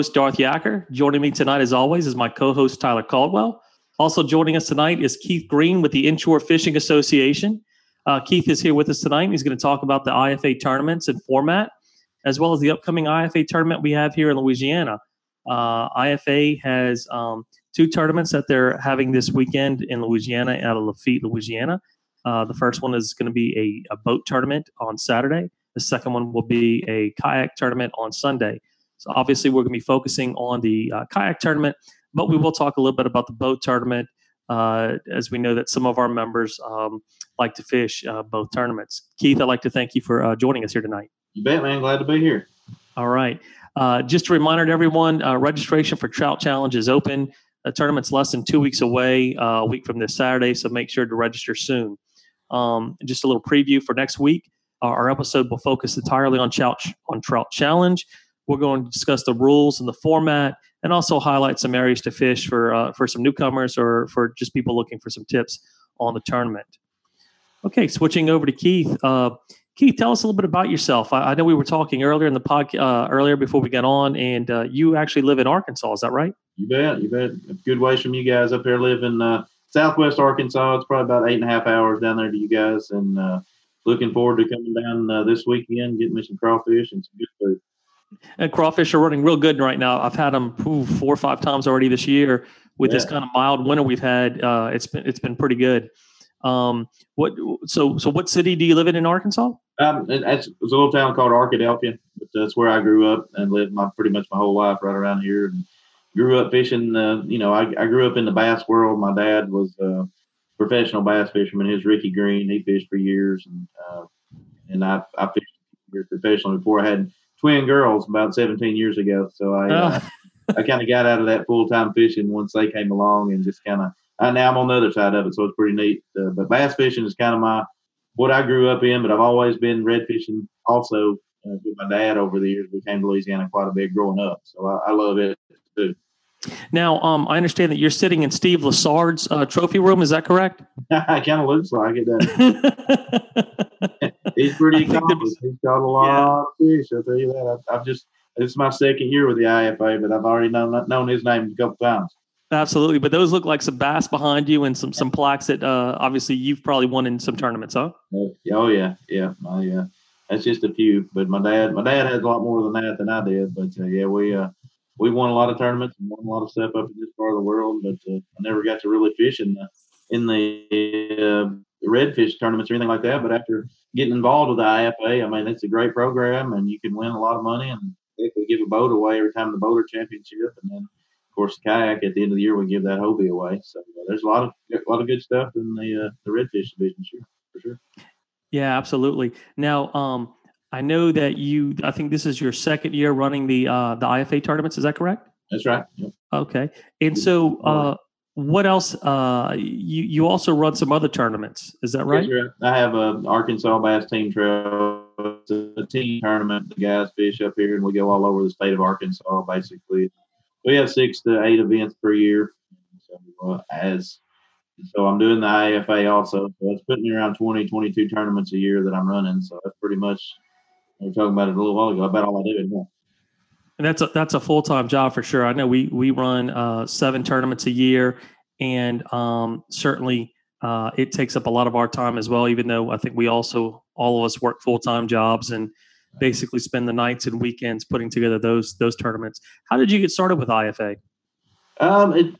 host, Darth Yacker. Joining me tonight, as always, is my co host, Tyler Caldwell. Also joining us tonight is Keith Green with the Inshore Fishing Association. Uh, Keith is here with us tonight. He's going to talk about the IFA tournaments and format, as well as the upcoming IFA tournament we have here in Louisiana. Uh, IFA has um, two tournaments that they're having this weekend in Louisiana out of Lafitte, Louisiana. Uh, the first one is going to be a, a, boat tournament on Saturday. The second one will be a kayak tournament on Sunday. So obviously, we're going to be focusing on the uh, kayak tournament, but we will talk a little bit about the boat tournament, uh, as we know that some of our members um, like to fish uh, both tournaments. Keith, I'd like to thank you for uh, joining us here tonight. You bet, man. Glad to be here. All right. Uh, just a reminder to everyone: registration for Trout Challenge is open. The tournament's less than two weeks away, a week from this Saturday, so make sure to register soon. Um, just a little preview for next week. our episode will focus entirely on Trout, on Trout Challenge. We're going to discuss the rules and the format, and also highlight some areas to fish for uh, for some newcomers or for just people looking for some tips on the tournament. Okay, switching over to Keith. Uh, Keith, tell us a little bit about yourself. I, I know we were talking earlier in the podcast uh, earlier before we got on, and uh, you actually live in Arkansas. Is that right? You bet. You bet. A good ways from you guys up there. Live in uh, Southwest Arkansas. It's probably about eight and a half hours down there to you guys, and uh, looking forward to coming down this weekend, getting me some crawfish and some good food. And crawfish are running real good right now. I've had them ooh, four or five times already this year. With yeah. this kind of mild winter we've had, uh, it's been it's been pretty good. Um, what so so what city do you live in in Arkansas? Um, it's, it's a little town called Arkadelphia. But that's where I grew up and lived my pretty much my whole life right around here. And grew up fishing. Uh, you know, I, I grew up in the bass world. My dad was a professional bass fisherman. His Ricky Green. He fished for years, and uh, and I I fished professionally before I had twin girls about 17 years ago. So I uh, I kind of got out of that full time fishing once they came along, and just kind of I now I'm on the other side of it, so it's pretty neat. Uh, but bass fishing is kind of my what I grew up in, but I've always been red fishing also uh, with my dad over the years. We came to Louisiana quite a bit growing up, so I, I love it too. Now, um, I understand that you're sitting in Steve Lassard's uh, trophy room. Is that correct? I kind of looks like it. Does. He's pretty accomplished. He's got a lot yeah. of fish. I'll tell you that. I've, I've just this is my second year with the IFA, but I've already known known his name a couple times. Absolutely, but those look like some bass behind you and some some plaques that uh, obviously you've probably won in some tournaments, huh? Oh yeah, yeah, my, yeah. That's just a few, but my dad my dad has a lot more than that than I did. But uh, yeah, we uh, we won a lot of tournaments and won a lot of stuff up in this part of the world, but uh, I never got to really fish in the in the uh, redfish tournaments or anything like that. But after getting involved with the IFA, I mean, it's a great program, and you can win a lot of money. And we give a boat away every time the boater championship, and then of course, kayak at the end of the year we give that Hobie away. So uh, there's a lot of a lot of good stuff in the uh, the redfish division, sure, for sure. Yeah, absolutely. Now, um, I know that you. I think this is your second year running the uh, the IFA tournaments. Is that correct? That's right. Yep. Okay, and so. Uh, what else? Uh, you you also run some other tournaments, is that right? I have a Arkansas Bass Team Trail. It's a team tournament. The guys fish up here, and we go all over the state of Arkansas. Basically, we have six to eight events per year. So, uh, as so I'm doing the IFA also. So that's putting me around 20, 22 tournaments a year that I'm running. So that's pretty much we were talking about it a little while ago. About all I do. And that's a that's a full time job for sure. I know we we run uh, seven tournaments a year, and um, certainly uh, it takes up a lot of our time as well. Even though I think we also all of us work full time jobs and basically spend the nights and weekends putting together those those tournaments. How did you get started with IFA? Um, it,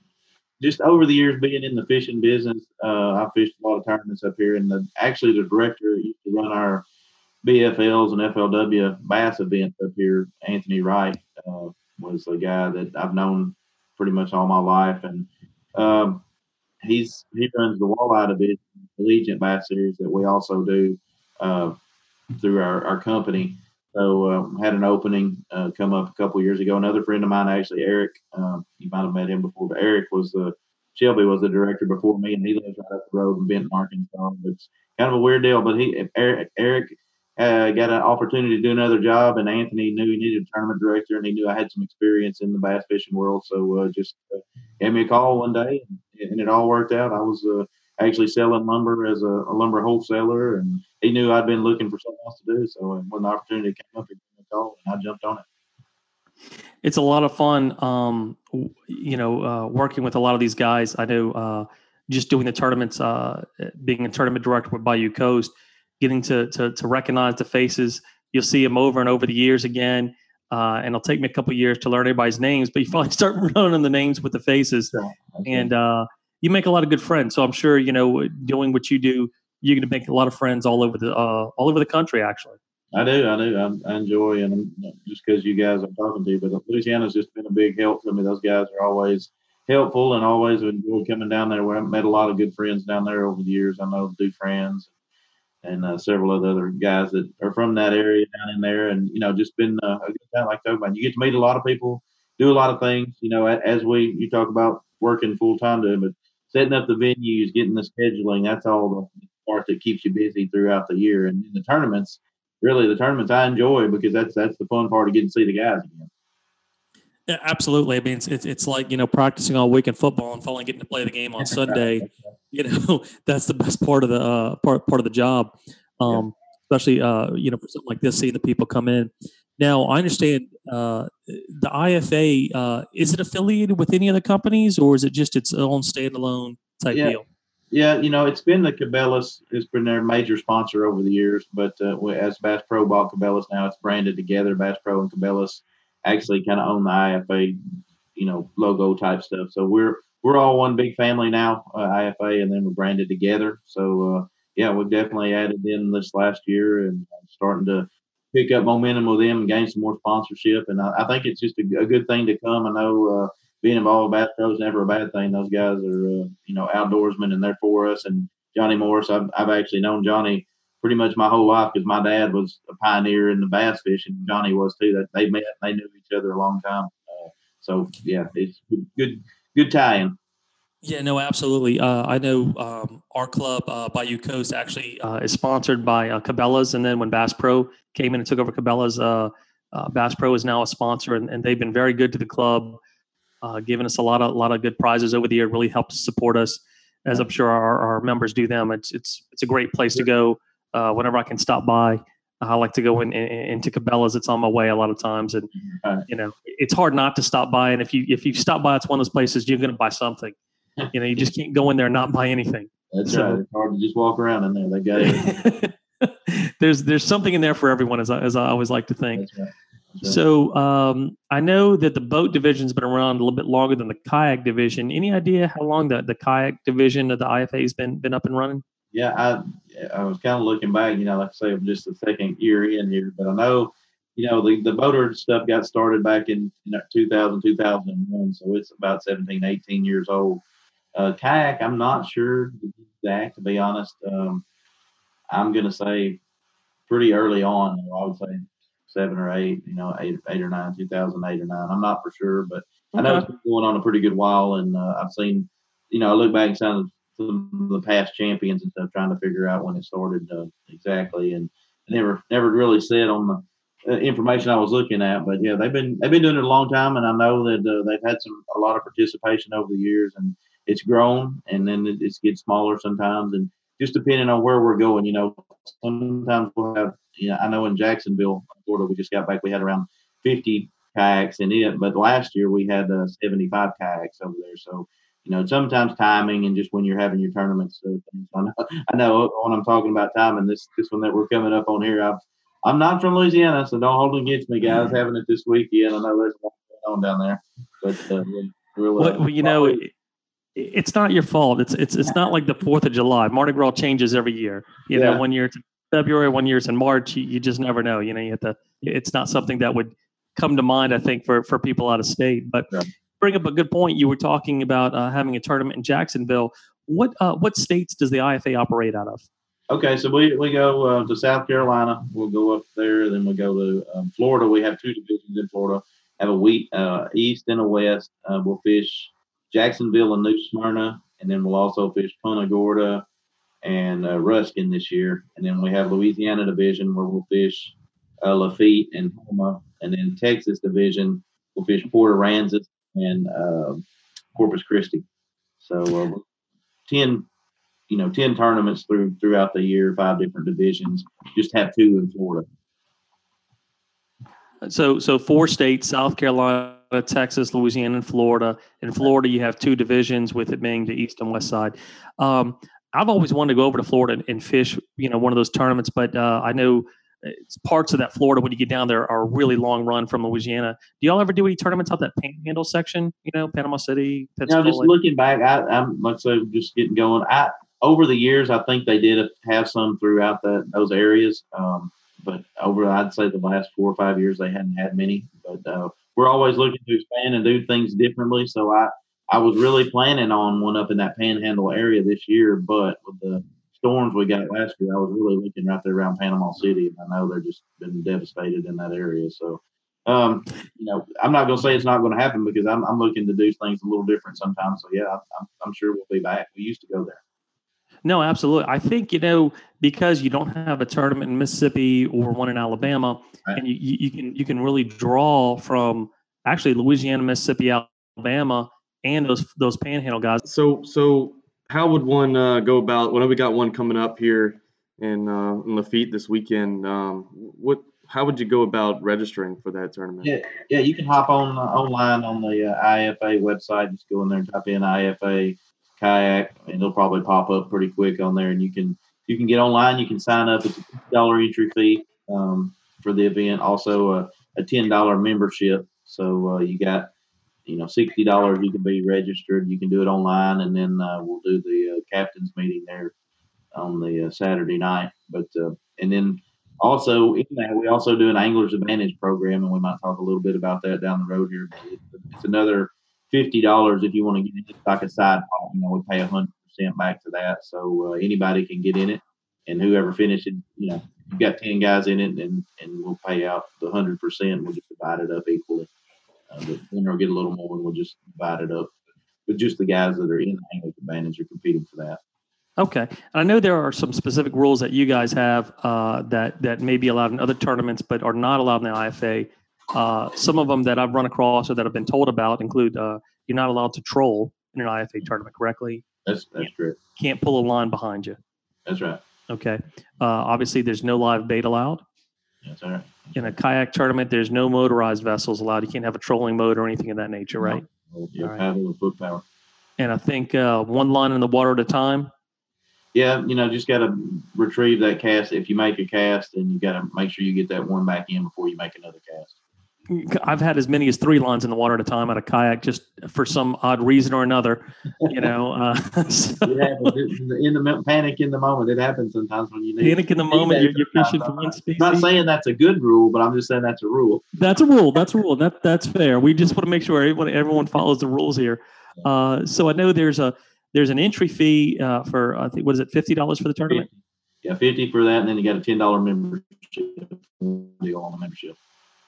just over the years being in the fishing business, uh, I fished a lot of tournaments up here, and the, actually the director used to run our BFLs and FLW bass events up here. Anthony Wright uh, was a guy that I've known pretty much all my life, and um, he's he runs the walleye division, Allegiant Bass Series that we also do. Uh, through our, our company. So um, had an opening uh, come up a couple years ago. Another friend of mine, actually Eric, um, you might have met him before, but Eric was the Shelby was the director before me, and he lives right up the road in Benton, Arkansas. It's kind of a weird deal, but he Eric, Eric uh, got an opportunity to do another job, and Anthony knew he needed a tournament director, and he knew I had some experience in the bass fishing world, so uh, just uh, gave me a call one day, and, and, it all worked out. I was uh, actually selling lumber as a, a, lumber wholesaler, and he knew I'd been looking for something else to do. So when the opportunity came up, he gave me a call, and I jumped on it. It's a lot of fun. Um, you know, uh, working with a lot of these guys. I know uh, just doing the tournaments, uh, being a tournament director with Bayou Coast, getting to, to to recognize the faces. You'll see them over and over the years again. Uh, and it'll take me a couple years to learn everybody's names, but you finally start learning the names with the faces, and uh, you make a lot of good friends. So I'm sure you know doing what you do, you're going to make a lot of friends all over the uh, all over the country. Actually, I do, I do, I, I enjoy, and just because you guys I'm talking to, you, but Louisiana's just been a big help to me. Those guys are always helpful and always enjoy coming down there. We have met a lot of good friends down there over the years. I know Dufrans and uh, several of the other guys that are from that area down in there, and you know, just been uh, a good time like that. You get to meet a lot of people, do a lot of things. You know, as we you talk about working full time doing, but setting up the venues, getting the scheduling, that's all the part that keeps you busy throughout the year. And in the tournaments, really, the tournaments I enjoy because that's that's the fun part of getting to see the guys again. Yeah, absolutely. I mean, it's, it's, it's like you know practicing all week in football and finally getting to play the game on Sunday. you know, that's the best part of the uh, part part of the job. Um, yeah. Especially uh, you know for something like this, seeing the people come in. Now, I understand uh, the IFA uh, is it affiliated with any other companies, or is it just its own standalone type yeah. deal? Yeah, you know, it's been the Cabela's It's been their major sponsor over the years, but uh, as Bass Pro bought Cabela's now, it's branded together. Bass Pro and Cabela's actually kind of own the IFA, you know, logo type stuff. So we're we're all one big family now, uh, IFA, and then we're branded together. So uh, yeah, we've definitely added in this last year and starting to pick up momentum with them and gain some more sponsorship. And I, I think it's just a, a, good thing to come. I know uh, being involved with Bass is never a bad thing. Those guys are uh, you know outdoorsmen and they're for us. And Johnny Morris, I've, I've actually known Johnny pretty much my whole life because my dad was a pioneer in the bass fishing. Johnny was too. That they met, they knew each other a long time. Uh, so yeah, it's good, good, tie-in. Yeah, no, absolutely. Uh, I know um, our club, uh, Bayou Coast, actually uh, is sponsored by uh, Cabela's, and then when Bass Pro came in and took over Cabela's, uh, Bass Pro is now a sponsor, and, and, they've been very good to the club, giving us a lot of a lot of good prizes over the year. Really helped support us, as I'm sure our, our members do them. It's it's it's a great place to go uh, whenever I can stop by. I like to go in, in, into Cabela's. It's on my way a lot of times, and you know it's hard not to stop by. And if you if you stop by, it's one of those places you're going to buy something. You know, you just can't go in there and not buy anything. That's so, right. It's hard to just walk around in there. They got it. there's there's something in there for everyone, as I, as I always like to think. That's right. That's right. So um, I know that the boat division's been around a little bit longer than the kayak division. Any idea how long the, the kayak division of the IFA has been been up and running? Yeah, I I was kind of looking back, you know, like I say, I'm just the second year in here, but I know, you know, the, the boater stuff got started back in you know, 2000, 2001, so it's about 17, 18 years old. Uh, kayak, I'm not sure exact, to be honest. Um, I'm going to say pretty early on, I would say seven or eight, you know, eight, eight or nine, 2008 or nine. I'm not for sure, but okay. I know it's been going on a pretty good while, and uh, I've seen, you know, I look back and sounded of the past champions and stuff, trying to figure out when it started uh, exactly, and never never really said on the uh, information I was looking at. But yeah, they've been they've been doing it a long time, and I know that uh, they've had some a lot of participation over the years, and it's grown, and then it, it gets smaller sometimes, and just depending on where we're going, you know, sometimes we'll have. You know, I know in Jacksonville, Florida, we just got back. We had around 50 kayaks in it, but last year we had uh, 75 kayaks over there. So you know, sometimes timing and just when you're having your tournaments. So I know, I know when I'm talking about timing, this this one that we're coming up on here, I've, I'm not from Louisiana, so don't hold it against me, guys. Having it this weekend, I know there's a lot going on down there, but uh, real, well, well, you know. It, it's not your fault. It's it's it's not like the Fourth of July. Mardi Gras changes every year. You yeah. know, one year it's February, one year it's in March. You, you just never know. You know, you have to. It's not something that would come to mind. I think for for people out of state, but yeah bring up a good point. You were talking about uh, having a tournament in Jacksonville. What uh, what states does the IFA operate out of? Okay, so we, we go uh, to South Carolina. We'll go up there. Then we go to um, Florida. We have two divisions in Florida. Have a wheat uh, east and a west. Uh, we'll fish Jacksonville and New Smyrna, and then we'll also fish Punta Gorda and uh, Ruskin this year. And then we have Louisiana division where we'll fish Lafitte and Houma, and then Texas division we'll fish Port Aransas and uh, Corpus Christi. So uh, ten, you know, ten tournaments through throughout the year, five different divisions. Just have two in Florida. So so four states: South Carolina, Texas, Louisiana, and Florida. In Florida, you have two divisions, with it being the east and west side. Um, I've always wanted to go over to Florida and fish, you know, one of those tournaments, but uh, I know parts of that Florida when you get down there are really long run from Louisiana. Do y'all ever do any tournaments out that Panhandle section? You know, Panama City, Pensacola. You know, just looking back, I, I'm let's say just getting going. I over the years, I think they did have some throughout that those areas. Um, but over, I'd say the last four or five years, they hadn't had many. But uh, we're always looking to expand and do things differently. So I, I was really planning on one up in that Panhandle area this year, but with the storms we got last year, I was really looking right there around Panama City, and I know they're just been devastated in that area. So, um, you know, I'm not going to say it's not going to happen because I'm, I'm looking to do things a little different sometimes. So yeah, I'm, I'm sure we'll be back. We used to go there. No, absolutely. I think you know because you don't have a tournament in Mississippi or one in Alabama, right. and you, you can you can really draw from actually Louisiana, Mississippi, Alabama, and those those panhandle guys. So so how would one uh, go about? When we got one coming up here in uh, in Lafitte this weekend, um, what how would you go about registering for that tournament? Yeah, yeah, you can hop on uh, online on the uh, IFA website. Just go in there and type in IFA kayak, and it'll probably pop up pretty quick on there. And you can you can get online. You can sign up. It's a dollar entry fee um, for the event. Also a, a ten dollar membership. So uh, you got you know sixty dollars. You can be registered. You can do it online, and then uh, we'll do the uh, captains meeting there on the uh, Saturday night. But uh, and then also in that we also do an Anglers Advantage program, and we might talk a little bit about that down the road here. It's another fifty dollars if you want to get it like a side pot. You know, we pay a hundred percent back to that, so uh, anybody can get in it, and whoever finishes, you know, you've got ten guys in it, and and we'll pay out the hundred percent. We'll just divide it up equally. Uh, but winner will get a little more, and we'll just divide it up. But just the guys that are in the Anglers Advantage are competing for that. Okay, and I know there are some specific rules that you guys have uh, that that may be allowed in other tournaments, but are not allowed in the IFA. Uh, some of them that I've run across or that I've been told about include uh, you're not allowed to troll in an IFA tournament correctly. That's that's can't, true. Can't pull a line behind you. That's right. Okay. Uh, obviously, there's no live bait allowed. That's all right. In a kayak tournament, there's no motorized vessels allowed. You can't have a trolling motor or anything of that nature, right? No. Paddle or foot power. And I think uh, one line in the water at a time. Yeah, you know, just got to retrieve that cast. If you make a cast, then you got to make sure you get that one back in before you make another cast. I've had as many as three lines in the water at a time on a kayak, just for some odd reason or another. You know, uh, so. yeah, in the panic in the moment, it happens sometimes when you need panic in the moment. You're, you're fishing for one species. I'm not saying that's a good rule, but I'm just saying that's a rule. That's a rule. That's a rule. That that's fair. We just want to make sure everyone everyone follows the rules here. Uh, so I know there's a there's an entry fee uh, for I think what is it fifty dollars for the tournament? Yeah, fifty for that, and then you got a ten dollar membership deal on the membership.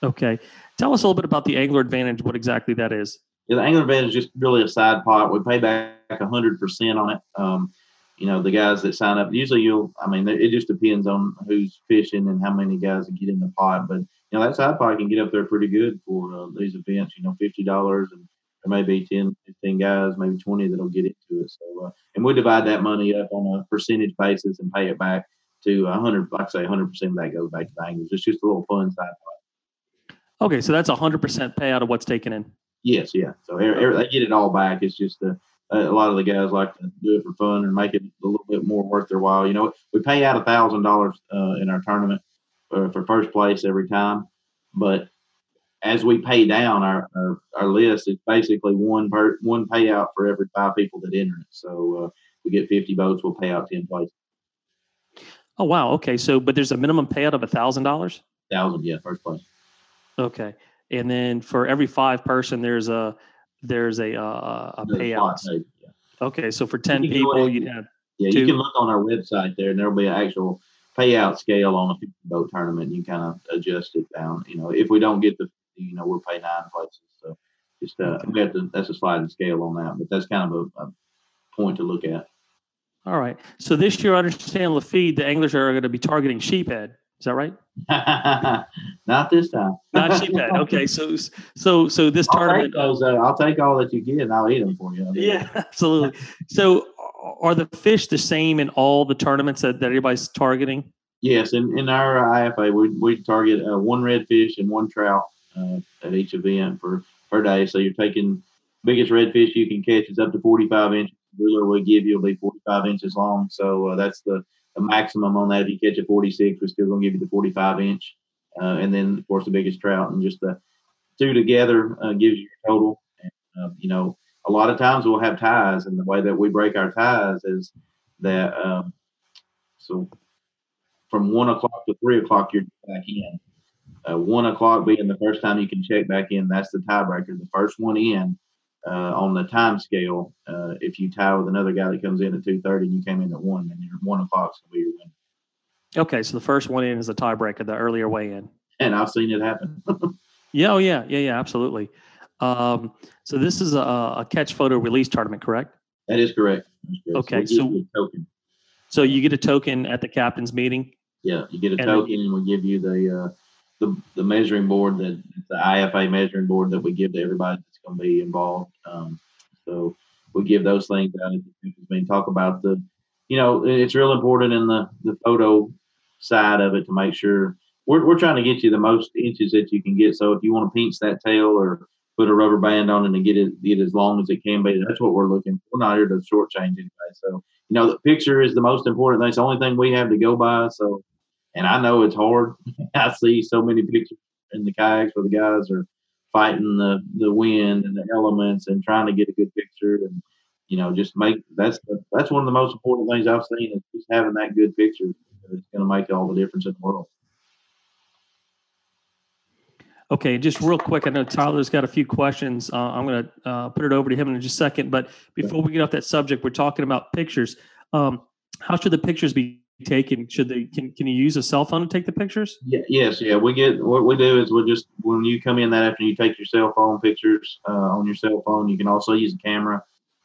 Okay. Tell us a little bit about the Angler Advantage, what exactly that is. Yeah, the Angler Advantage is just really a side pot. We pay back 100% on it. Um, you know, the guys that sign up, usually you'll, I mean, it just depends on who's fishing and how many guys get in the pot. But, you know, that side pot can get up there pretty good for uh, these events, you know, $50 and there may be 10, 15 guys, maybe 20 that'll get into it. So, uh, and we divide that money up on a percentage basis and pay it back to 100, like I say, 100% of that goes back to the anglers. It's just a little fun side pot. Okay, so that's a hundred percent payout of what's taken in. Yes, yeah. So they get it all back. It's just a, a lot of the guys like to do it for fun and make it a little bit more worth their while. You know, we pay out a thousand dollars uh, in our tournament for, for first place every time, but as we pay down our, our, our list, it's basically one per one payout for every five people that enter it. So uh, we get 50 votes, we'll pay out 10 places. Oh wow! Okay, so but there's a minimum payout of a thousand dollars. Thousand, yeah, first place. Okay, and then for every five person, there's a there's a uh, a payout. Okay, so for ten people, you have yeah. Two. You can look on our website there, and there'll be an actual payout scale on a 50 boat tournament. You kind of adjust it down. You know, if we don't get the, you know, we'll pay nine places. So just uh, okay. we have to. That's a sliding scale on that, but that's kind of a, a point to look at. All right. So this year, I understand Lafitte, the anglers are going to be targeting sheephead. Is that right? Not this time. Not sheephead. Okay, so so so this I'll tournament. Take those, uh, I'll take all that you get, and I'll eat them for you. Yeah, absolutely. so, are the fish the same in all the tournaments that, that everybody's targeting? Yes, in, in our IFA, we, we target uh, one redfish and one trout uh, at each event for per day. So you're taking biggest redfish you can catch is up to 45 inches. The ruler we give you will be 45 inches long. So uh, that's the, the maximum on that. If you catch a 46, we're still going to give you the 45 inch. Uh, and then, of course, the biggest trout and just the two together uh, gives you your total. And, uh, you know, a lot of times we'll have ties, and the way that we break our ties is that um, so from one o'clock to three o'clock, you're back in. Uh, one o'clock being the first time you can check back in, that's the tiebreaker. The first one in uh, on the time scale, uh, if you tie with another guy that comes in at two thirty and you came in at one, then your one o'clock's gonna be your win. Okay, so the first one in is a tiebreaker, the earlier way in. And I've seen it happen. yeah, oh yeah, yeah, yeah, absolutely. Um, so this is a, a, catch photo release tournament, correct? That is correct. correct. Okay, so, so, so you get a token at the captain's meeting. Yeah, you get a and token, and we give you the uh, the the measuring board that the IFA measuring board that we give to everybody that's going to be involved. Um, so we give those things out the meeting. Talk about the, you know, it's real important in the the photo side of it to make sure we're we're trying to get you the most inches that you can get. So if you want to pinch that tail or put a rubber band on it and get it get as long as it can be. That's what we're looking for. We're not here to shortchange anybody. So, you know, the picture is the most important thing. It's the only thing we have to go by. So and I know it's hard. I see so many pictures in the kayaks where the guys are fighting the, the wind and the elements and trying to get a good picture and you know just make that's the, that's one of the most important things I've seen is just having that good picture. It's going to make all the difference in the world. Okay, just real quick, I know Tyler's got a few questions. Uh, I'm going to uh, put it over to him in just a second. But before we get off that subject, we're talking about pictures. Um, how should the pictures be taken? Should they can can you use a cell phone to take the pictures? Yeah, yes, yeah. We get what we do is we just when you come in that afternoon, you take your cell phone pictures uh, on your cell phone. You can also use a camera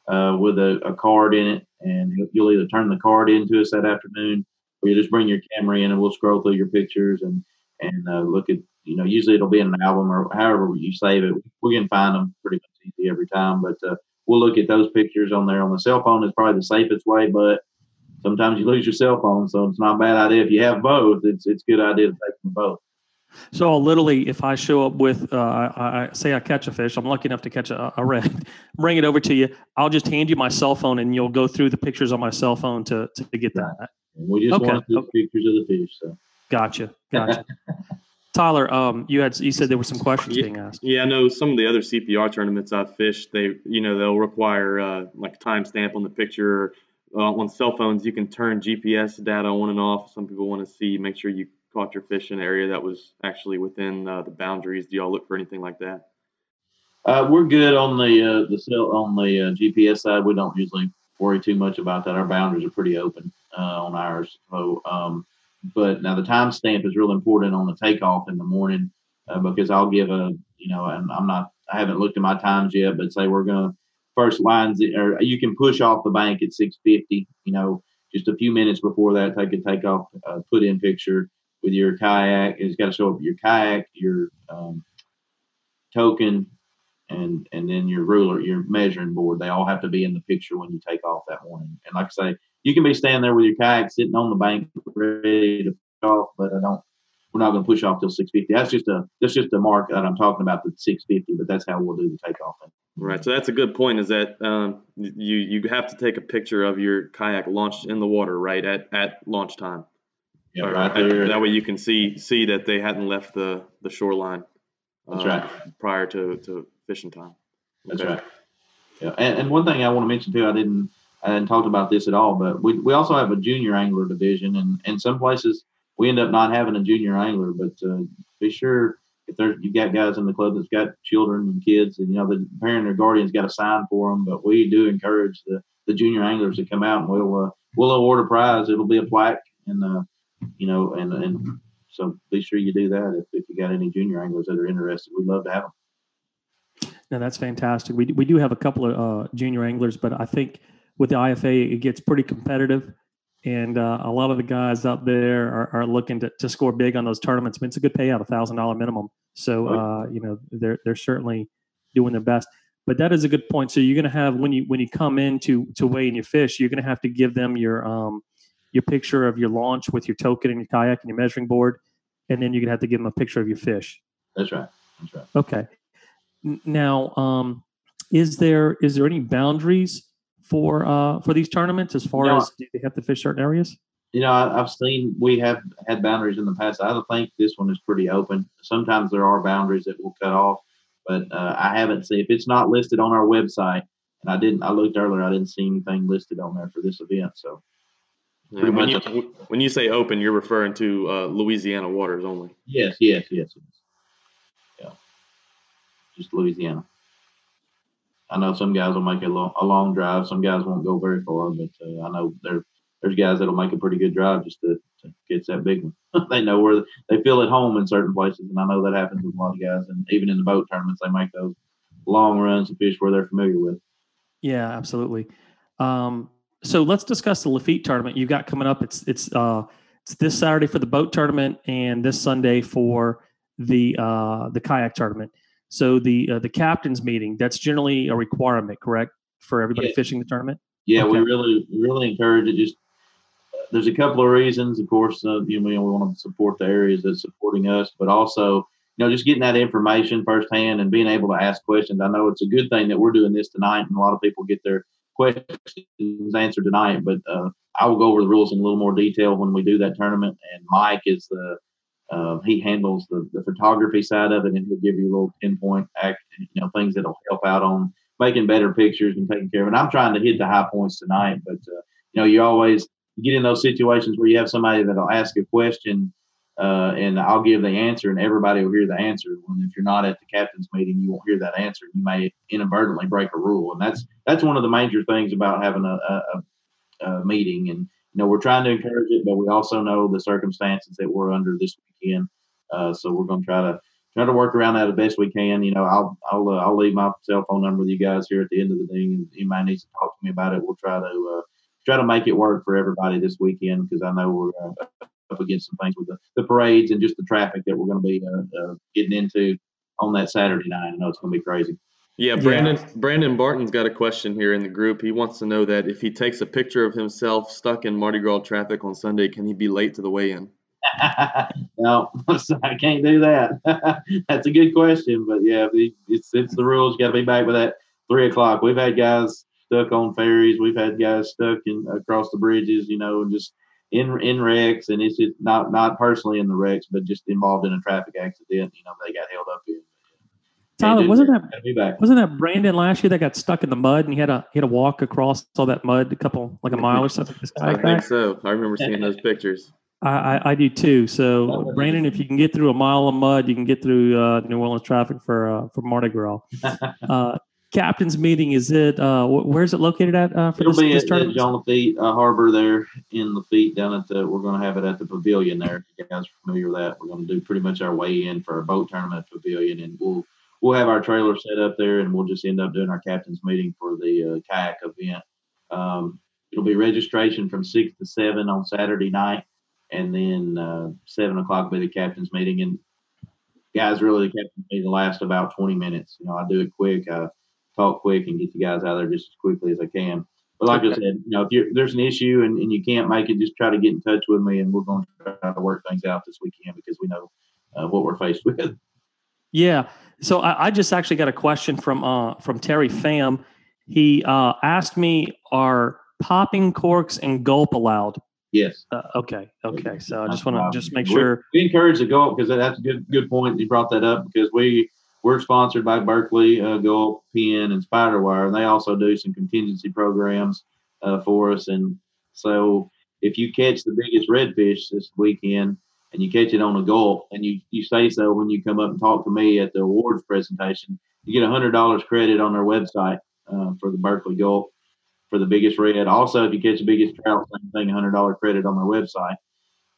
uh, with a, a, card in it, and you'll either turn the card into us that afternoon, or you just bring your camera in, and we'll scroll through your pictures and and uh, look at you know usually it'll be in an album or however you save it. We can find them pretty much easy every time, but uh, we'll look at those pictures on there on the cell phone is probably the safest way, but sometimes you lose your cell phone, so it's not a bad idea if you have both. It's it's a good idea to take them both. So literally, if I show up with, uh, I, I, say I catch a fish, I'm lucky enough to catch a, a red, bring it over to you. I'll just hand you my cell phone, and you'll go through the pictures on my cell phone to to get that. We just okay. want to okay. pictures of the fish. So gotcha, gotcha. Tyler, um, you had you said there were some questions yeah, being asked. Yeah, I know some of the other CPR tournaments I've fished. They, you know, they'll require uh, like a timestamp on the picture uh, on cell phones, you can turn GPS data on and off. Some people want to see, make sure you caught your fish in an area that was actually within uh, the boundaries. Do y'all look for anything like that? Uh, we're good on the uh, the cell on the uh, GPS side. We don't usually worry too much about that. Our boundaries are pretty open uh, on ours. So, um, but now the timestamp is real important on the takeoff in the morning because I'll give a you know, and I'm not I haven't looked at my times yet, but say we're gonna first lines, or you can push off the bank at 650. You know, just a few minutes before that, take a takeoff, uh, put in picture with your kayak. It's got to show up your kayak, your um, token, and and then your ruler, your measuring board. They all have to be in the picture when you take off that morning. And like I say, you can be standing there with your kayak sitting on the bank ready to off, but I don't. We're not going to push off till 650. That's just a that's just a mark that I'm talking about the 650. But that's how we'll do the takeoff. Right. So that's a good point. Is that um, you you have to take a picture of your kayak launched in the water right at at launch time. Yeah, right there. That way you can see see that they hadn't left the the shoreline. That's uh, right. Prior to to fishing time. That's right. Yeah, and, and one thing I want to mention too, I didn't I hadn't talked about this at all, but we we also have a junior angler division, and in some places we end up not having a junior angler, but uh, be sure if there's you got guys in the club that's got children and kids, and you know the parent or guardian's got a sign for them, but we do encourage the, the junior anglers to come out and we'll uh, we'll award a prize. It'll be a plaque, and uh, you know, and and so be sure you do that if, if you got any junior anglers that are interested. We'd love to have them. No, that's fantastic. We we do have a couple of uh, junior anglers, but I think with the IFA it gets pretty competitive and uh, a lot of the guys out there are, are looking to, to score big on those tournaments. I mean, it's a good payout, a thousand dollar minimum. So uh, you know they're they're certainly doing their best. But that is a good point. So you're going to have when you when you come in to to weigh in your fish, you're going to have to give them your um, your picture of your launch with your token and your kayak and your measuring board, and then you're gonna have to give them a picture of your fish. That's right. That's right. Okay. Now, um, is there is there any boundaries for uh, for these tournaments as far No. as do they have to fish certain areas? You know, I, I've seen we have had boundaries in the past. I think this one is pretty open. Sometimes there are boundaries that will cut off, but uh, I haven't seen if it's not listed on our website. And I didn't. I looked earlier. I didn't see anything listed on there for this event. So Yeah, Pretty when, you, much when you say open, you're referring to uh, Louisiana waters only. yes, yes, yes, yes. yeah, just Louisiana. I know some guys will make a long, a long drive. Some guys won't go very far, but uh, I know there there's guys that'll make a pretty good drive just to, to get that big one. they know where they feel at home in certain places, and I know that happens with a lot of guys. And even in the boat tournaments, they make those long runs to fish where they're familiar with. Yeah, absolutely. Um, so let's discuss the Lafitte tournament you've got coming up. It's it's uh, it's this Saturday for the boat tournament and this Sunday for the uh, the kayak tournament. So the uh, the captains meeting that's generally a requirement, correct, for everybody Yeah. fishing the tournament. Yeah, we Okay. really we really encourage it. Just there's a couple of reasons. Of course, uh, you know, we want to support the areas that's supporting us, but also you know just getting that information firsthand and being able to ask questions. I know it's a good thing that we're doing this tonight, and a lot of people get their questions answered tonight. But uh, I will go over the rules in a little more detail when we do that tournament. And Mike is the uh, he handles the, the photography side of it, and he'll give you a little pinpoint act, you know, things that'll help out on making better pictures and taking care of it. And I'm trying to hit the high points tonight, but uh, you know, you always get in those situations where you have somebody that'll ask a question, uh, and I'll give the answer, and everybody will hear the answer. When if you're not at the captain's meeting, you won't hear that answer. You may inadvertently break a rule, and that's that's one of the major things about having a, a, a meeting. And you know, we're trying to encourage it, but we also know the circumstances that we're under this weekend. Uh, so we're going to try to try to work around that the best we can. You know, I'll I'll uh, I'll leave my cell phone number with you guys here at the end of the thing, and if anybody needs to talk to me about it. We'll try to uh, try to make it work for everybody this weekend because I know we're uh, up against some things with the, the parades and just the traffic that we're going to be uh, uh, getting into on that Saturday night. I know it's going to be crazy. Yeah, Brandon Brandon Barton's got a question here in the group. He wants to know that if he takes a picture of himself stuck in Mardi Gras traffic on Sunday, can he be late to the weigh-in? no, I can't do that. That's a good question, but yeah, it's it's the rules. You got to be back by that three o'clock. We've had guys stuck on ferries. We've had guys stuck in across the bridges. You know, and just in in wrecks, and it's just not not personally in the wrecks, but just involved in a traffic accident. You know, they got held up in. Tyler, Yeah, wasn't that Got to be back. wasn't that Brandon last year that got stuck in the mud and he had a he had to walk across all that mud a couple like a mile or something? This I think back? so. I remember seeing those pictures. I, I, I do too. So, Brandon, if you can get through a mile of mud, you can get through uh, New Orleans traffic for uh, for Mardi Gras. Uh, captain's meeting is it? Uh, wh- where's it located at uh, for It'll this, be this at, at? Jean Lafitte uh, Harbor there in Lafitte down at the. We're going to have it at the pavilion there. If you guys are familiar with that, we're going to do pretty much our way in for our boat tournament pavilion, and we'll we'll have our trailer set up there, and we'll just end up doing our captain's meeting for the uh, kayak event. Um, it'll be registration from six to seven on Saturday night, and then uh, seven o'clock will be the captain's meeting. And guys, really, the captain's meeting lasts about twenty minutes. You know, I do it quick. I talk quick and get the guys out there just as quickly as I can. But like I said, you know, if you're, there's an issue and, and you can't make it, just try to get in touch with me, and we're going to try to work things out this weekend because we know uh, what we're faced with. Yeah. So I, I just actually got a question from uh, from Terry Pham. He uh, asked me, "Are popping corks and gulp allowed?" Yes. Uh, okay. Okay. So I just want to just make sure. We encourage the Gulp because that's a good good point. You brought that up because we we're sponsored by Berkley uh, Gulp, Penn, and Spiderwire, and they also do some contingency programs uh, for us. And so if you catch the biggest redfish this weekend and you catch it on a Gulp, and you you say so when you come up and talk to me at the awards presentation, you get a hundred dollars credit on their website uh, for the Berkley Gulp for the biggest red. Also, if you catch the biggest trout, same thing, hundred dollar credit on their website.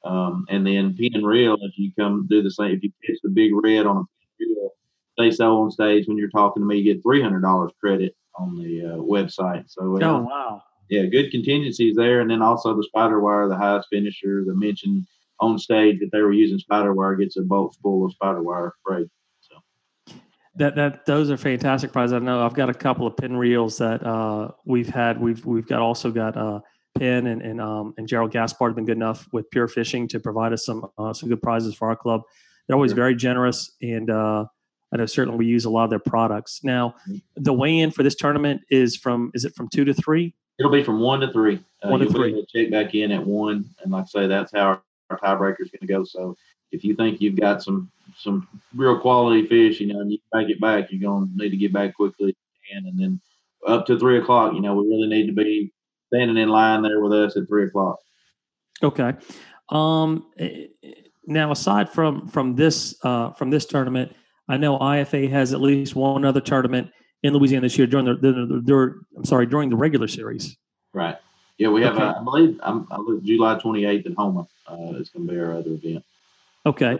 Um, and then Penn reel, if you come do the same, if you catch the big red on a Penn reel, say so on stage when you're talking to me, you get three hundred dollars credit on the uh, website. So uh, Oh wow. yeah, good contingencies there, and then also the Spiderwire, the highest finisher, the mention on stage that they were using Spiderwire gets a boat full of Spiderwire braid. So that that those are fantastic prizes. I know I've got a couple of Penn reels that uh, we've had. We've we've got also got uh, Penn and and, um, and Gerald Gaspard have been good enough with Pure Fishing to provide us some uh, some good prizes for our club. They're always Sure. very generous, and uh, I know certainly we use a lot of their products. Now, the weigh-in for this tournament is from is it from two to three? It'll be from one to three. Uh, One to three. check back in at one, and like I say, that's how our, tiebreaker is going to go. So if you think you've got some some real quality fish, you know, and you can make it back, you're going to need to get back quickly, and and then up to three o'clock, you know, we really need to be standing in line there with us at three o'clock. Okay. Um, eh, eh, now, aside from from this uh, from this tournament, I know IFA has at least one other tournament in Louisiana this year during the, the, the, the I'm sorry during the regular series. Right. Yeah, we have. Okay. Uh, I believe I'm, I believe July 28th at Houma. Uh, is going to be our other event. Okay.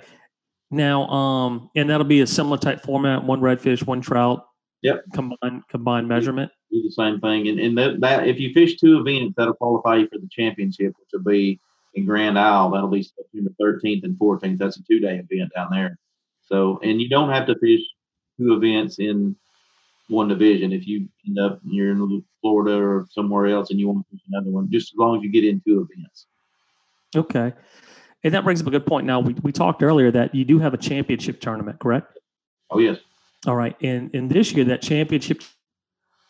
Now, um, and that'll be a similar type format: one redfish, one trout. Yep. Combined combined measurement. do the same thing. And, and that, that if you fish two events, that'll qualify you for the championship, which will be in Grand Isle. That'll be September 13th and 14th. That's a two day event down there. So, and you don't have to fish two events in one division. If you end up you're in Florida or somewhere else and you want to fish another one, just as long as you get in two events. Okay. And that brings up a good point. Now, we, we talked earlier that you do have a championship tournament, correct? Oh yes, All right. And and this year, that championship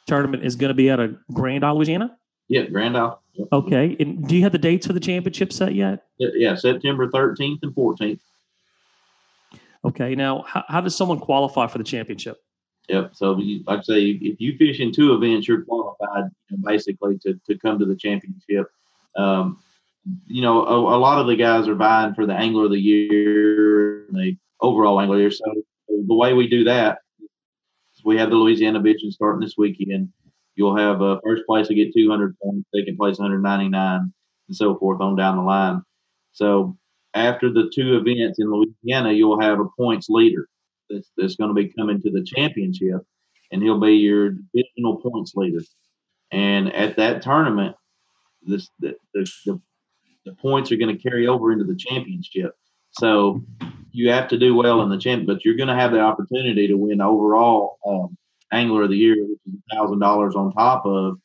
tournament is going to be out of Grand Isle, Louisiana. yeah, Grand Isle. Yep. Okay. And do you have the dates for the championship set yet? Yeah, yeah, September 13th and 14th. Okay. Now, how, how does someone qualify for the championship? Yep. So, like I say, if you fish in two events, you're qualified basically to, to come to the championship. Um, you know, a, a lot of the guys are vying for the angler of the year, the overall angler of the year. So, the way we do that is we have the Louisiana division starting this weekend. You'll have uh, first place to get 200 points, second place 199, and so forth on down the line. So, after the two events in Louisiana, you'll have a points leader that's, that's going to be coming to the championship, and he'll be your divisional points leader. And at that tournament, this the the, the, points are going to carry over into the championship. So you have to do well in the champ, but you're going to have the opportunity to win overall um, angler of the year, which is thousand dollars on top of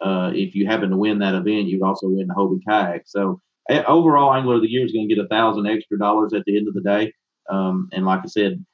uh, if you happen to win that event, you'd also win the Hobie kayak. So eh, overall, angler of the year is going to get a thousand extra dollars at the end of the day. Um, and like I said,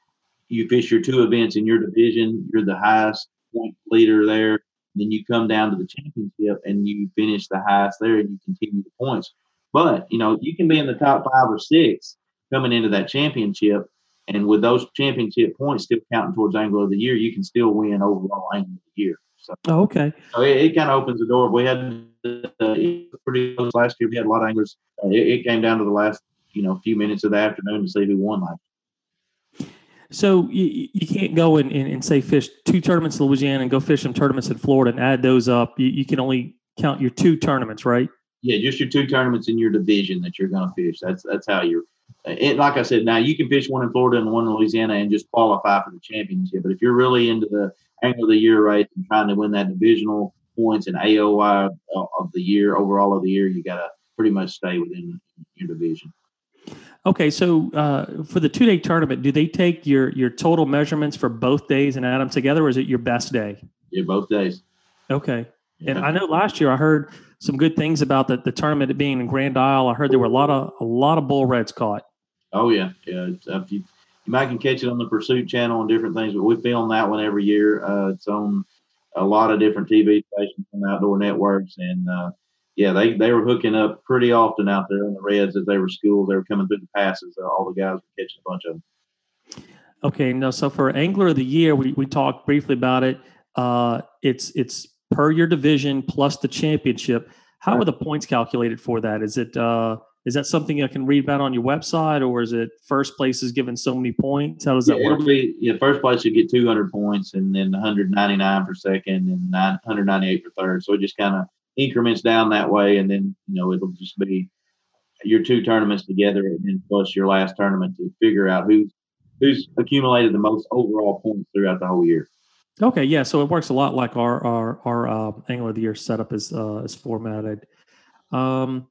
you fish your two events in your division, you're the highest point leader there. Then you come down to the championship and you finish the highest there and you continue the points. But, you know, you can be in the top five or six coming into that championship. And with those championship points still counting towards Angler of the Year, you can still win overall Angler of the Year. So, Oh, okay. so it, it kind of opens the door. We had uh, it was pretty close last year. We had a lot of anglers. Uh, it, it came down to the last, you know, few minutes of the afternoon to see who won last So you, you can't go and, and, and say fish two tournaments in Louisiana and go fish some tournaments in Florida and add those up. You, you can only count your two tournaments, right? Yeah, just your two tournaments in your division that you're going to fish. That's that's how you're. It, like I said, now you can fish one in Florida and one in Louisiana and just qualify for the championship. But if you're really into the angler of the year race and trying to win that divisional points and AOI of the year, overall of the year, you got to pretty much stay within your division. Okay, so uh, for the two day tournament, do they take your your total measurements for both days and add them together, or is it your best day? Yeah, both days. Okay, and I know last year I heard some good things about the, the tournament being in Grand Isle. I heard there were a lot of a lot of bull reds caught. Oh yeah, yeah. Uh, you, you might can catch it on the Pursuit channel and different things, but we film that one every year. Uh, it's on a lot of different TV stations and outdoor networks, and uh, yeah, they they were hooking up pretty often out there on the Reds as they were schools. They were coming through the passes. Uh, all the guys were catching a bunch of them. Okay, now So for Angler of the Year, we, we talked briefly about it. Uh, it's it's per your division plus the championship. How are the points calculated for that? Is it uh, is that something I can read about on your website, or is it first place is given so many points? How does Yeah, that work? be yeah. First place you get 200 points, and then 199 for second, and 9, 198 for third. So it just kind of increments down that way, and then you know it'll just be your two tournaments together, and then plus your last tournament to figure out who's who's accumulated the most overall points throughout the whole year. Okay, yeah. So it works a lot like our our our uh, Angler of the Year setup is uh, is formatted. Um,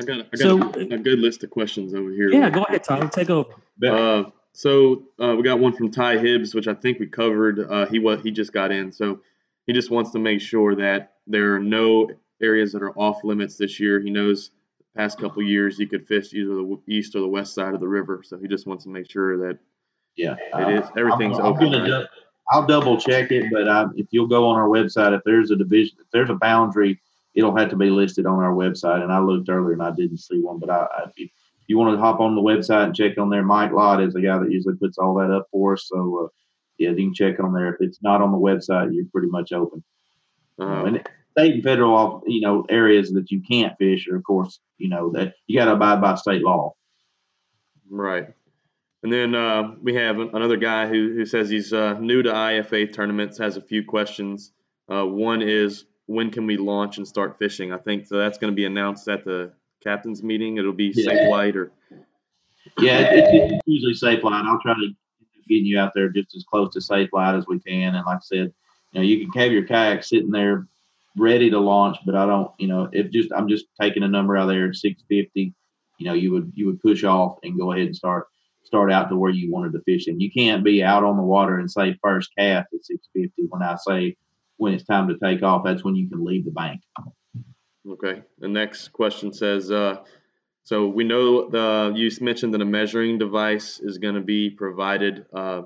I got, I got So- a, a good list of questions over here. yeah, go ahead, Tyler. Take over. Uh, so uh, we got one from Ty Hibbs, which I think we covered. Uh, he was he just got in, so he just wants to make sure that there are no areas that are off limits this year. He knows the past couple years he could fish either the east or the west side of the river, so he just wants to make sure that Yeah, it is everything's I'm, I'm open. right? dou- I'll double check it, but I, if you'll go on our website, if there's a division, if there's a boundary, it'll have to be listed on our website. And I looked earlier and I didn't see one, but I, I if you want to hop on the website and check on there, Mike Lott is the guy that usually puts all that up for us. So uh, yeah, you can check on there. If it's not on the website, you're pretty much open. Uh, and state and federal, you know, areas that you can't fish, are of course, you know, that you got to abide by state law. Right. And then uh, we have another guy who, who says he's uh, new to IFA tournaments, has a few questions. Uh, one is, when can we launch and start fishing? I think so that's going to be announced at the captain's meeting. It'll be Yeah. safe light or Yeah, it, it, it's usually safe light. I'll try to get you out there just as close to safe light as we can. And like I said, you know, you can have your kayak sitting there ready to launch, but I don't, you know, if just I'm just taking a number out there at 650, you know, you would you would push off and go ahead and start start out to where you wanted to fish. And you can't be out on the water and say first cast at 650 when I say when it's time to take off, that's when you can leave the bank. Okay. The next question says, uh, so we know the you mentioned that a measuring device is going to be provided. Uh,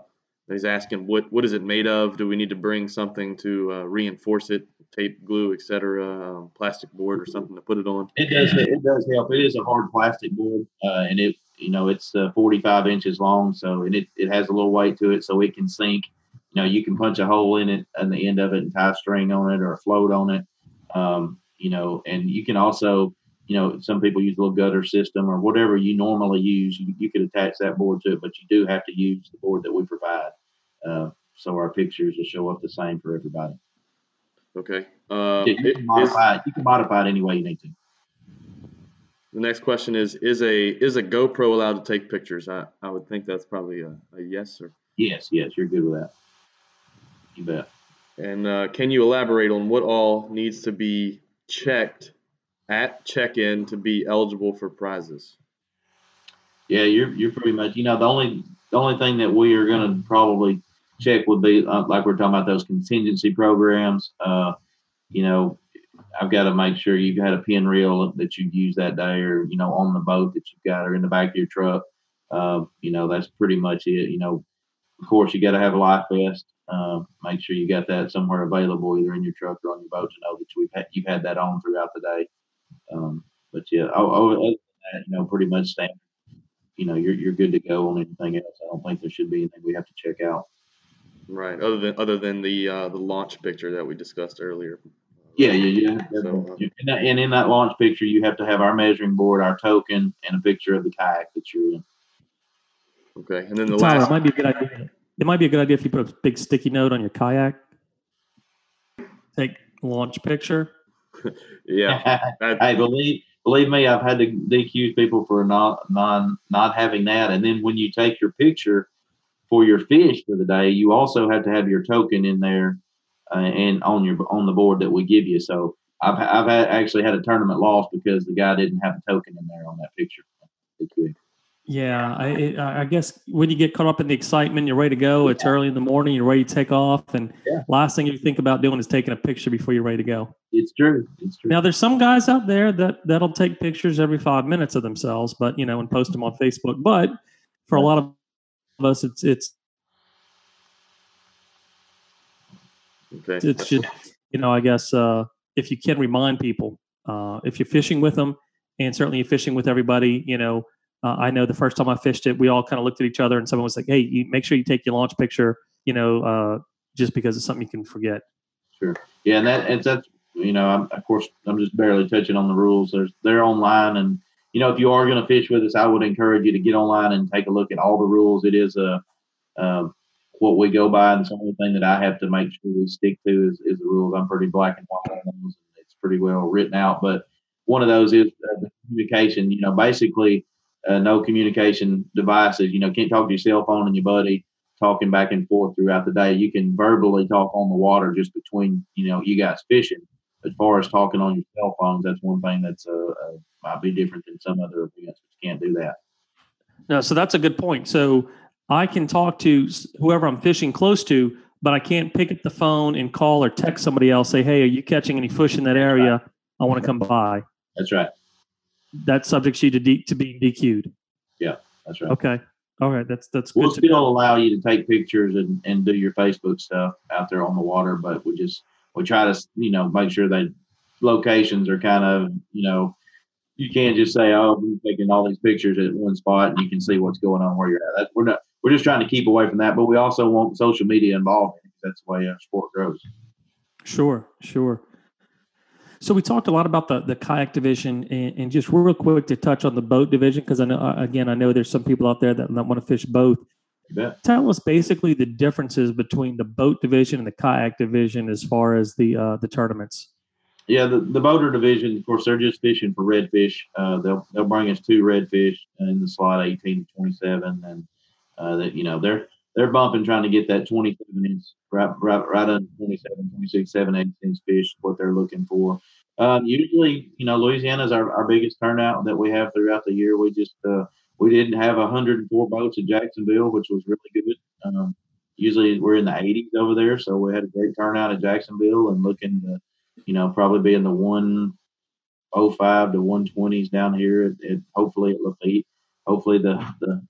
he's asking what what is it made of? Do we need to bring something to uh, reinforce it, tape, glue, etc., um, plastic board or something to put it on? It does. It does help. It is a hard plastic board, uh, and it you know it's uh, 45 inches long, so and it, it has a little weight to it, so it can sink. You know, you can punch a hole in it on the end of it and tie a string on it or a float on it. Um, you know, and you can also, you know, some people use a little gutter system or whatever you normally use. You, you could attach that board to it, but you do have to use the board that we provide. Uh, so our pictures will show up the same for everybody. Okay. Uh, you, can modify it. You can modify it any way you need to. the next question is: Is a is a GoPro allowed to take pictures? I, I would think that's probably a, a yes. Or Yes, yes, you're good with that. You bet. and uh, can you elaborate on what all needs to be checked at check-in to be eligible for prizes? Yeah, you're you're pretty much. You know, the only the only thing that we are going to probably check would be uh, like we're talking about those contingency programs. Uh, you know, I've got to make sure you've had a Penn reel that you use that day, or you know, on the boat that you've got, or in the back of your truck. Uh, you know, that's pretty much it. You know, of course, you got to have a life vest. Uh, make sure you got that somewhere available, either in your truck or on your boat, to know that you've had, you've had that on throughout the day. Um, but yeah, oh, oh, other than that, you know, pretty much standard you know, you're you're good to go on anything else. I don't think there should be anything we have to check out. Right. Other than other than the uh, the launch picture that we discussed earlier. Yeah, yeah, yeah. So, uh, and, that- and in that launch picture, you have to have our measuring board, our token, and a picture of the kayak that you're in. Okay. And then the Tyler, last. it might be a good idea. It might be a good idea if you put a big sticky note on your kayak. Take launch picture. Yeah. Hey, believe believe me, I've had to DQ people for not non not having that. And then when you take your picture for your fish for the day, you also have to have your token in there uh, and on your on the board that we give you. So I've I've had, actually had a tournament lost because the guy didn't have a token in there on that picture. Yeah, I, it, I I guess when you get caught up in the excitement, you're ready to go. It's early in the morning. You're ready to take off, and Yeah. last thing you think about doing is taking a picture before you're ready to go. It's true. It's true. Now, there's some guys out there that that'll take pictures every five minutes of themselves, but you know, and post them on Facebook. But for a lot of us, it's it's okay. it's just you know, I guess uh, if you can remind people, uh, if you're fishing with them, and certainly you're fishing with everybody, you know. Uh, I know the first time I fished it, we all kind of looked at each other, and someone was like, "Hey, you make sure you take your launch picture," you know, uh, just because it's something you can forget. Sure. Yeah, and that and that's you know, I'm, of course, I'm just barely touching on the rules. There's they're online, and you know, if you are going to fish with us, I would encourage you to get online and take a look at all the rules. It is a um, what we go by, and the only thing that I have to make sure we stick to is, is the rules. I'm pretty black and white on those. It's pretty well written out, but one of those is uh, the communication. You know, basically, uh, no communication devices. You know, can't talk to your cell phone and your buddy talking back and forth throughout the day. You can verbally talk on the water just between you know you guys fishing. As far as talking on your cell phones, that's one thing that's uh, uh might be different than some other events. You can't do that. No, so that's a good point. So I can talk to whoever I'm fishing close to, but I can't pick up the phone and call or text somebody else. Say, "Hey, are you catching any fish in that area?" I want to come by. That's right. That subjects you to D, to being DQ'd. Yeah, that's right. Okay. All right. That's that's good. We'll still know. allow you to take pictures and, and do your Facebook stuff out there on the water, but we just we try to you know make sure that locations are kind of you know you can't just say oh we're taking all these pictures at one spot and you can see what's going on where you're at. That, we're not we're just trying to keep away from that, but we also want social media involved. in That's the way our sport grows. Sure, sure. So we talked a lot about the the kayak division, and, and just real quick to touch on the boat division because I know uh, again I know there's some people out there that, that want to fish both. Tell us basically the differences between the boat division and the kayak division as far as the uh, the tournaments. Yeah, the, the boater division, of course, they're just fishing for redfish. Uh, they'll they'll bring us two redfish in the slot 18 to 27, and uh, that you know they're they're bumping trying to get that 27 inch right right right under 27, 26, 7 8 inch fish. What they're looking for. Um, usually, you know, Louisiana is our, our biggest turnout that we have throughout the year. We just uh, we didn't have 104 boats in Jacksonville, which was really good. Um, usually we're in the 80s over there, so we had a great turnout at Jacksonville and looking to you know, probably be in the 105 to 120s down here. It, it, hopefully at Lafitte. Hopefully the, the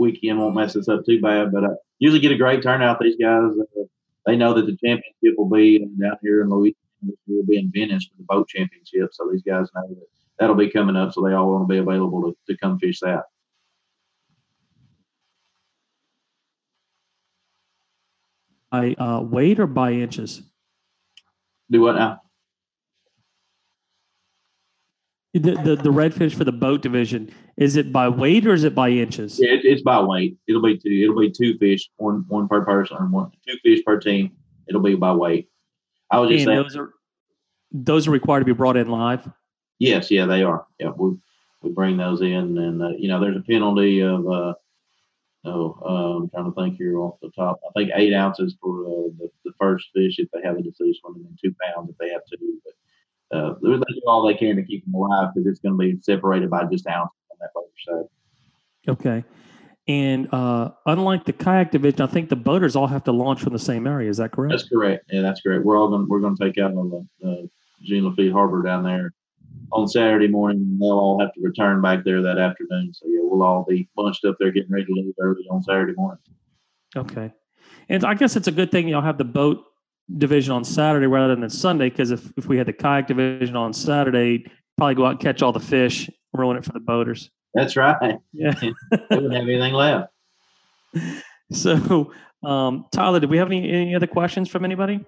weekend won't mess us up too bad. But I usually get a great turnout. These guys, uh, they know that the championship will be down here in Louisiana. We'll be in Venice for the boat championship. So these guys know that that'll be coming up. So they all want to be available to, to come fish that. By uh, weight or by inches? Do what now? The, the the redfish for the boat division is it by weight or is it by inches? Yeah, it, it's by weight. It'll be two. It'll be two fish, one one per person, or one two fish per team. It'll be by weight. I was just And saying. those are those are required to be brought in live. Yes, yeah, they are. Yeah, we we bring those in, and uh, you know, there's a penalty of uh, oh, uh, I'm trying to think here off the top. I think eight ounces for uh, the, the first fish if they have a deceased one, and then two pounds if they have two. But uh, they they do all they can to keep them alive because it's going to be separated by just ounces on that boat side. Okay. And uh, unlike the kayak division, I think the boaters all have to launch from the same area. Is that correct? That's correct. Yeah, that's correct. We're all going. We're going to take out on the uh, Jean Lafitte Harbor down there on Saturday morning. and They'll all have to return back there that afternoon. So yeah, we'll all be bunched up there getting ready to leave early on Saturday morning. Okay. And I guess it's a good thing y'all have the boat division on Saturday rather than Sunday because if, if we had the kayak division on Saturday, probably go out and catch all the fish, ruin it for the boaters. That's right. Yeah. they wouldn't have anything left. So, um, Tyler, did we have any, any other questions from anybody?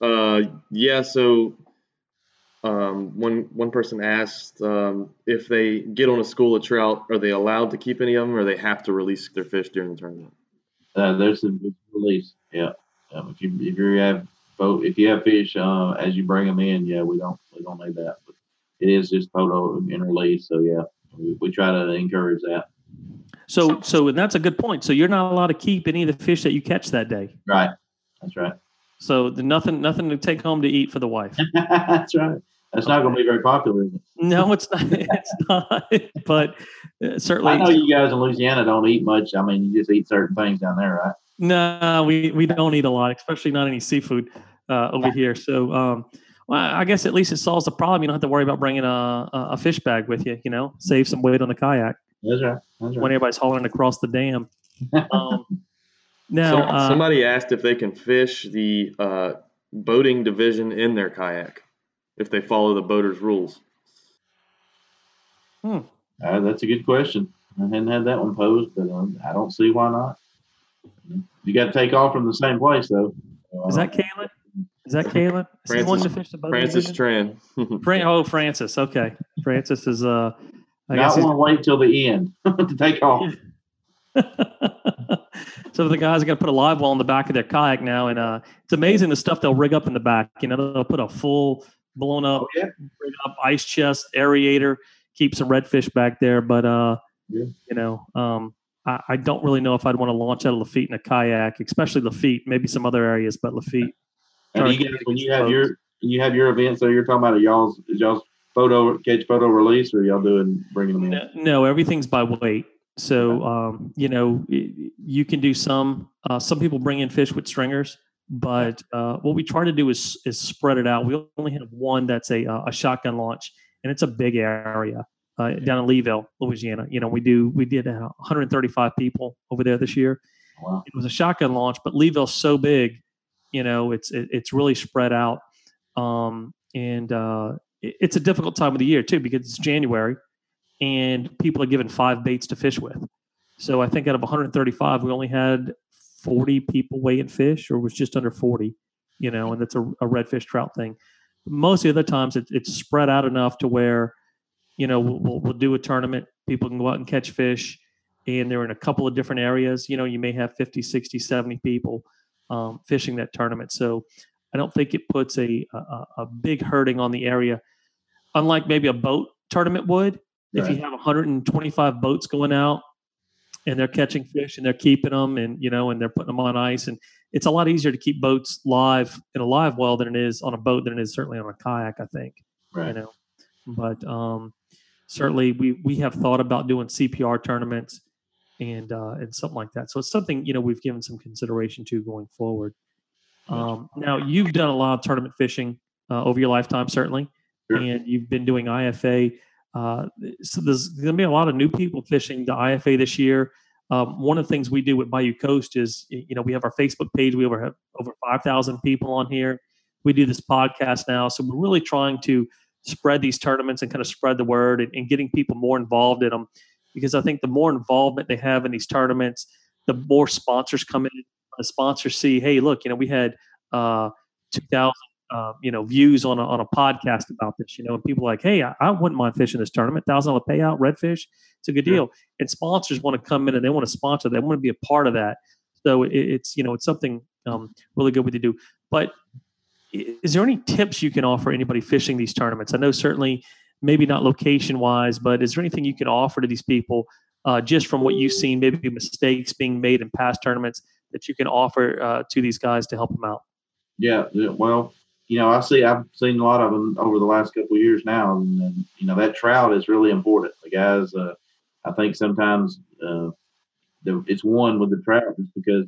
Uh, yeah. So, um, one one person asked um, if they get on a school of trout, are they allowed to keep any of them, or they have to release their fish during the tournament? Uh, there's a release. Yeah. Um, if you if you have boat if you have fish uh, as you bring them in, yeah, we don't we don't need that. But it is just photo and release. So yeah, we, we try to encourage that. So, so, and that's a good point. So you're not allowed to keep any of the fish that you catch that day. Right. That's right. So nothing, nothing to take home to eat for the wife. That's right. That's not going to be very popular. Is it? No, it's not. It's not. But uh, certainly, I know you guys in Louisiana don't eat much. I mean, you just eat certain things down there, right? No, we, we don't eat a lot, especially not any seafood uh, over here. So, um, well, I guess at least it solves the problem. You don't have to worry about bringing a, a fish bag with you. You know, save some weight on the kayak That's right. That's when everybody's hauling across the dam. Um, now, Some- uh, somebody asked if they can fish the uh, boating division in their kayak if they follow the boaters' rules. Uh, that's a good question. I hadn't had that one posed, but um, I don't see why not. You got to take off from the same place, though. Is that Kaylin? Is that Kaylin? Is he Francis- wanting to fish the boating Francis? Tran. Fran- oh, Francis. Okay, Francis is. Uh, I not guess he's want to wait till the end to take off. so the guys are going to put a live well on the back of their kayak now, and uh, it's amazing the stuff they'll rig up in the back. You know, they'll put a full blown up, Oh yeah, rig up ice chest, aerator, keep some redfish back there. But uh, Yeah. you know, um, I, I don't really know if I'd want to launch out of Lafitte in a kayak, especially Lafitte. Maybe some other areas, but Lafitte. and you guys, when you have your you have your events, so you're talking about a y'all's y'all's photo catch photo release, or y'all doing bringing them in? No, no, everything's by weight. So um, you know, you can do some. Uh, some people bring in fish with stringers, but uh, what we try to do is is spread it out. We only have one that's a uh, a shotgun launch, and it's a big area uh, down in Leeville, Louisiana. You know, we do we did 135 people over there this year. Wow. It was a shotgun launch, but Leeville's so big, you know, it's it, it's really spread out, um, and uh, it, it's a difficult time of the year too because it's January, and people are given five baits to fish with. So I think out of 135, we only had 40 people weighing fish, or was just under 40, you know, and that's a, a redfish trout thing. Most of the other times, it, it's spread out enough to where, you know, we'll, we'll do a tournament. People can go out and catch fish, and they're in a couple of different areas. You know, you may have 50, 60, 70 people um, fishing that tournament. So I don't think it puts a, a, a big hurting on the area, unlike maybe a boat tournament would. Right. If you have 125 boats going out and they're catching fish and they're keeping them and you know and they're putting them on ice and it's a lot easier to keep boats live in a live well than it is on a boat than it is certainly on a kayak i think right you know but um certainly we we have thought about doing cpr tournaments and uh and something like that so it's something you know we've given some consideration to going forward um now you've done a lot of tournament fishing uh, over your lifetime certainly sure. and you've been doing ifa uh, so there's going to be a lot of new people fishing the IFA this year. Um, one of the things we do with Bayou Coast is, you know, we have our Facebook page. We over have over 5,000 people on here. We do this podcast now. So we're really trying to spread these tournaments and kind of spread the word and, and getting people more involved in them. Because I think the more involvement they have in these tournaments, the more sponsors come in. The sponsors see, hey, look, you know, we had uh, 2,000 uh, you know views on a, on a podcast about this you know and people like hey I, I wouldn't mind fishing this tournament thousand dollar payout redfish it's a good deal and sponsors want to come in and they want to sponsor they want to be a part of that so it, it's you know it's something um, really good what they do but is there any tips you can offer anybody fishing these tournaments i know certainly maybe not location wise but is there anything you can offer to these people uh, just from what you've seen maybe mistakes being made in past tournaments that you can offer uh, to these guys to help them out yeah, well you know, I see I've seen a lot of them over the last couple years now, and, and you know that trout is really important. The guys, uh, I think sometimes uh, the, it's one with the trout just because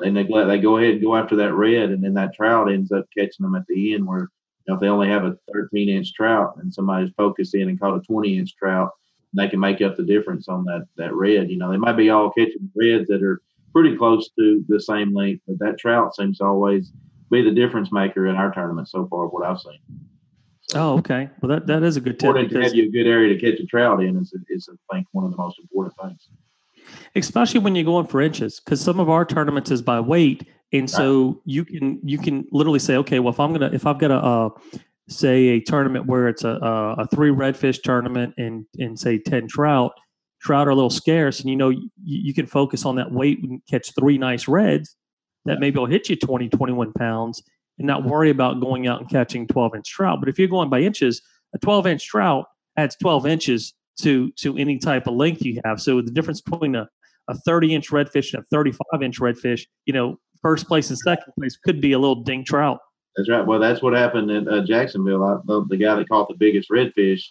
they neglect. They go ahead and go after that red, and then that trout ends up catching them at the end. Where you know if they only have a 13 inch trout and somebody's focused in and caught a 20 inch trout, they can make up the difference on that that red. You know, they might be all catching reds that are pretty close to the same length, but that trout seems to always be the difference maker in our tournament so far, what I've seen. So, oh, okay. Well, that, that is a good tip. Important to have you a good area to catch a trout in is, is, I think, one of the most important things. Especially when you're going for inches, because some of our tournaments is by weight, and so you can you can literally say, okay, well, if I'm gonna if I've got a uh, say a tournament where it's a, a, a three redfish tournament and and say ten trout, trout are a little scarce, and you know you, you can focus on that weight and catch three nice reds that maybe will hit you 20, 21 pounds and not worry about going out and catching 12 inch trout. But if you're going by inches, a 12 inch trout adds 12 inches to to any type of length you have. So the difference between a, a 30 inch redfish and a 35 inch redfish, you know, first place and second place could be a little ding trout. That's right. Well, that's what happened in uh, Jacksonville. I, the, the, guy that caught the biggest redfish,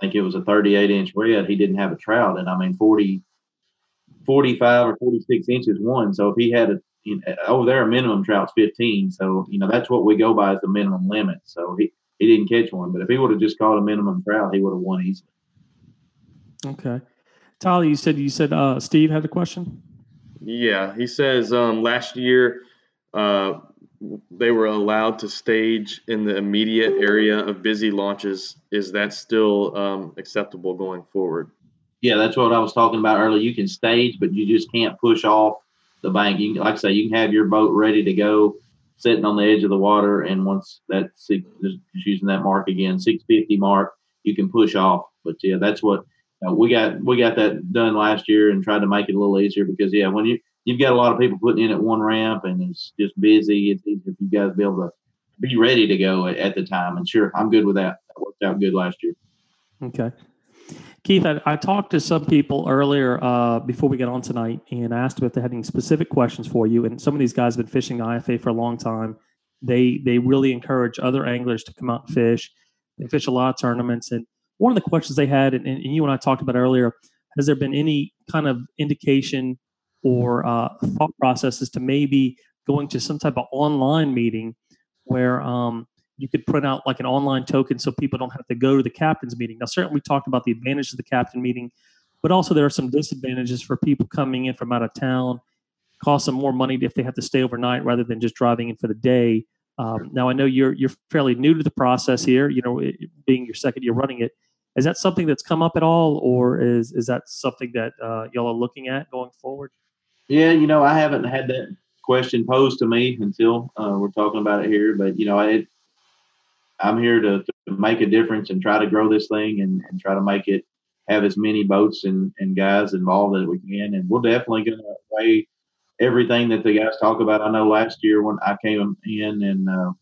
I think it was a 38 inch red. He didn't have a trout, and I mean 40, 45 or 46 inches one. So if he had a you know, over there, a minimum trout's 15. So, you know, that's what we go by as the minimum limit. So he, he didn't catch one. But if he would have just caught a minimum trout, he would have won easily. Okay. Tyler, you said, you said, uh, Steve had a question? Yeah. He says, um, last year, uh, they were allowed to stage in the immediate area of busy launches. Is that still um, acceptable going forward? Yeah, that's what I was talking about earlier. You can stage, but you just can't push off the bank. You can, like I say, you can have your boat ready to go, sitting on the edge of the water, and once that just using that mark again, 650 mark, you can push off. But yeah, that's what uh, we got. We got that done last year and tried to make it a little easier because yeah, when you you've got a lot of people putting in at one ramp and it's just busy, it's easier for you guys to be able to be ready to go at, at the time. And sure, I'm good with that. That worked out good last year. Okay. Keith, I, I, talked to some people earlier uh, before we got on tonight and asked them if they had any specific questions for you. And some of these guys have been fishing IFA for a long time. They they really encourage other anglers to come out and fish. They fish a lot of tournaments. And one of the questions they had, and, and you and I talked about earlier, has there been any kind of indication or uh, thought processes to maybe going to some type of online meeting where um, you could print out like an online token so people don't have to go to the captain's meeting. Now, certainly we talked about the advantages of the captain meeting, but also there are some disadvantages for people coming in from out of town. Cost them more money if they have to stay overnight rather than just driving in for the day. Um, now I know you're you're fairly new to the process here. You know, it, being your second year running it, is that something that's come up at all, or is is that something that uh, y'all are looking at going forward? Yeah, you know, I haven't had that question posed to me until uh, we're talking about it here. But you know, it, I'm here to, to, make a difference and try to grow this thing and, and try to make it have as many boats and, and guys involved as we can. And we're definitely going to weigh everything that the guys talk about. I know last year when I came in and uh,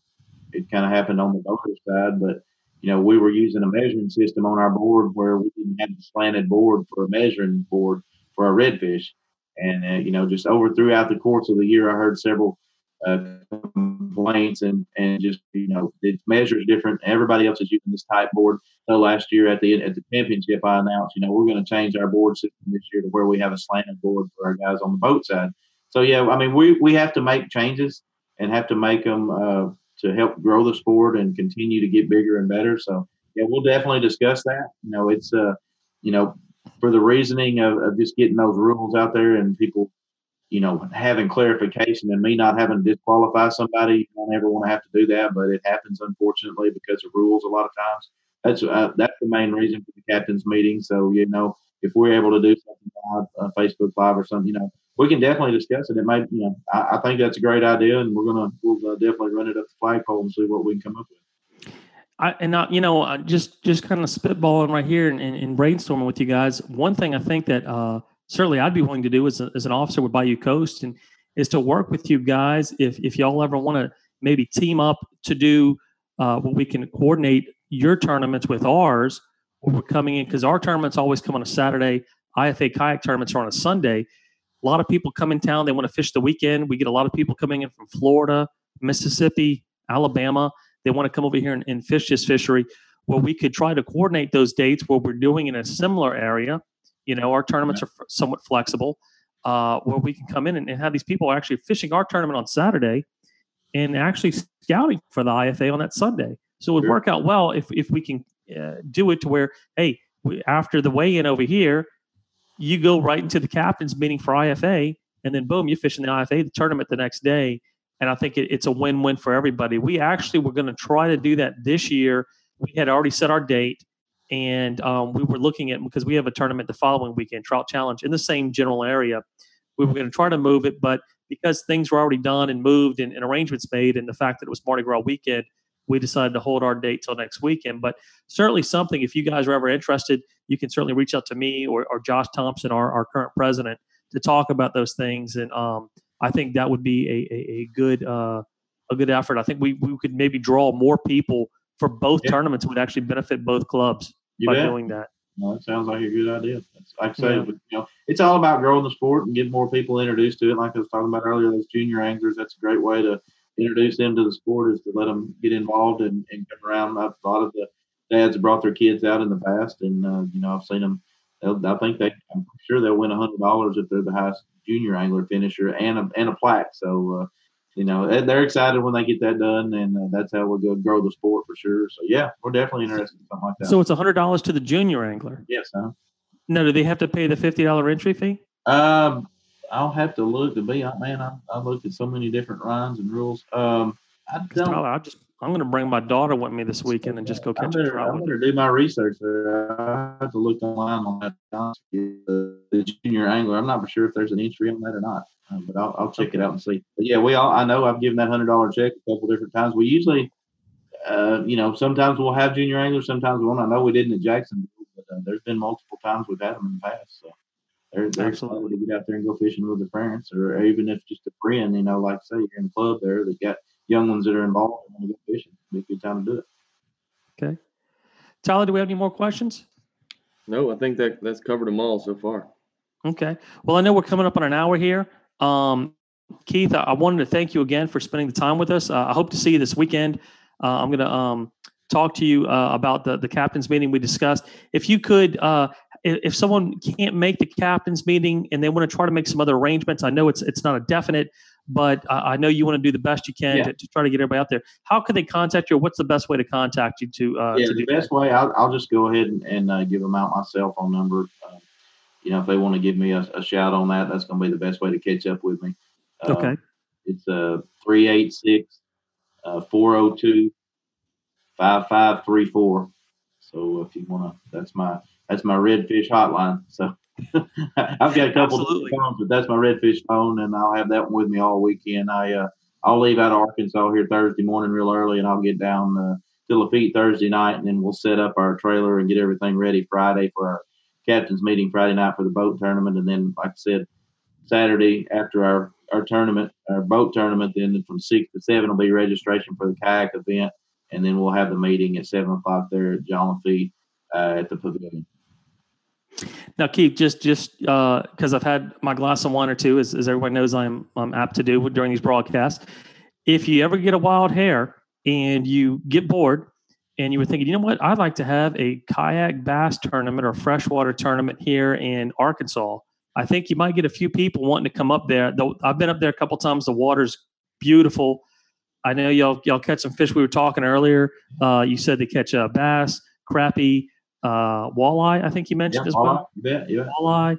it kind of happened on the boater side, but you know, we were using a measuring system on our board where we didn't have a slanted board for a measuring board for our redfish. And, uh, you know, just over throughout the course of the year, I heard several uh, complaints and, and just, you know, it measures different. Everybody else is using this type board. So last year at the at the championship, I announced, you know, we're going to change our board system this year to where we have a slanted board for our guys on the boat side. So, yeah, I mean, we, we have to make changes and have to make them uh, to help grow the sport and continue to get bigger and better. So, yeah, we'll definitely discuss that. You know, it's, uh, you know, for the reasoning of, of just getting those rules out there and people, you know, having clarification and me not having to disqualify somebody. You don't ever want to have to do that, but it happens unfortunately because of rules a lot of times. That's uh, that's the main reason for the captains meeting. So you know, if we're able to do something live, uh, Facebook Live or something, you know, we can definitely discuss it. It might, you know, I, I think that's a great idea, and we're gonna we'll uh, definitely run it up the flagpole and see what we can come up with. I, and I, you know, just just kind of spitballing right here and, and, and, brainstorming with you guys. One thing I think that uh, certainly I'd be willing to do as, a, as an officer with Bayou Coast and is to work with you guys if if y'all ever want to maybe team up to do uh, what we can coordinate your tournaments with ours. Where we're coming in because our tournaments always come on a Saturday. IFA kayak tournaments are on a Sunday. A lot of people come in town. They want to fish the weekend. We get a lot of people coming in from Florida, Mississippi, Alabama they want to come over here and, and fish this fishery, well, we could try to coordinate those dates where we're doing in a similar area. You know, our tournaments are somewhat flexible, uh, where we can come in and, and have these people actually fishing our tournament on Saturday and actually scouting for the IFA on that Sunday. So it would sure. work out well if, if we can uh, do it to where, hey, we, after the weigh in over here, you go right into the captain's meeting for IFA, and then boom, you fish in the IFA the tournament the next day, and I think it, it's a win-win for everybody. We actually were going to try to do that this year. We had already set our date, and um, we were looking at because we have a tournament the following weekend, Trout Challenge, in the same general area. We were going to try to move it, but because things were already done and moved and, and arrangements made, and the fact that it was Mardi Gras weekend, we decided to hold our date till next weekend. But certainly something, if you guys are ever interested, you can certainly reach out to me or, or Josh Thompson, our, our current president, to talk about those things. And um, I think that would be a, a, a good uh, a good effort. I think we, we could maybe draw more people for both yeah. tournaments would actually benefit both clubs you by bet. doing that. No, that sounds like a good idea. Like I say, yeah. you know, it's all about growing the sport and getting more people introduced to it. Like I was talking about earlier, those junior anglers, that's a great way to introduce them to the sport is to let them get involved and, and come around. I've thought of the dads brought their kids out in the past, and uh, you know I've seen them. I think they, I'm sure they'll win a hundred dollars if they're the highest junior angler finisher and a and a plaque. So uh, you know they're excited when they get that done, and uh, that's how we'll go grow the sport for sure. So yeah, we're definitely interested in something like that. So it's a hundred dollars to the junior angler. Yes. Huh? No, do they have to pay the fifty dollar entry fee? Um, I'll have to look to be man. I, I looked at so many different rhymes and rules. Um, I don't. I just I'm going to bring my daughter with me this weekend and just go catch better, a. I'm going to do my research there. I have to look online on that. The, the junior angler. I'm not sure if there's an entry on that or not, um, but I'll, I'll check it out and see. But yeah, we all. I know I've given that hundred dollar check a couple different times. We usually, uh, you know, sometimes we'll have junior anglers, sometimes we won't. I know we didn't at Jacksonville, but uh, there's been multiple times we've had them in the past. So they're, they're excited to get out there and go fishing with their parents, or even if just a friend, you know, like say you're in a club there that got young ones that are involved and want to go fishing. It'd be a good time to do it. Okay. Tyler, do we have any more questions? No, I think that that's covered them all so far. Okay. Well, I know we're coming up on an hour here. Um, Keith, I, wanted to thank you again for spending the time with us. Uh, I hope to see you this weekend. Uh, I'm going to um, talk to you uh, about the, the captain's meeting we discussed. If you could, uh, if someone can't make the captain's meeting and they want to try to make some other arrangements, I know it's it's not a definite, but I, I know you want to do the best you can Yeah. to, to try to get everybody out there. How can they contact you? Or what's the best way to contact you to? Uh, yeah, to the best way, I'll, I'll just go ahead and, and uh, give them out my cell phone number. Um, you know, if they want to give me a, a shout on that, that's going to be the best way to catch up with me. Uh, Okay. It's uh, 386 uh, 402 5534. So if you want to, that's my that's my redfish hotline. So I've got a couple Absolutely. of phones, but that's my redfish phone, and I'll have that one with me all weekend. I uh, I'll leave out of Arkansas here Thursday morning real early, and I'll get down uh, to Lafitte Thursday night, and then we'll set up our trailer and get everything ready Friday for our captain's meeting Friday night for the boat tournament, and then like I said, Saturday after our our tournament, our boat tournament, then from six to seven will be registration for the kayak event, and then we'll have the meeting at seven o'clock there at Jean Lafitte uh, at the pavilion. Now, Keith, just just because I've had my glass of wine or two, as, as everyone knows, I'm I'm apt to do during these broadcasts. If you ever get a wild hair and you get bored, and you were thinking, you know what, I'd like to have a kayak bass tournament or freshwater tournament here in Arkansas. I think you might get a few people wanting to come up there. Though I've been up there a couple times. The water's beautiful. I know y'all y'all catch some fish. We were talking earlier. Uh, you said they catch uh, bass, crappie, uh, walleye. I think you mentioned as all well. You. Yeah. walleye.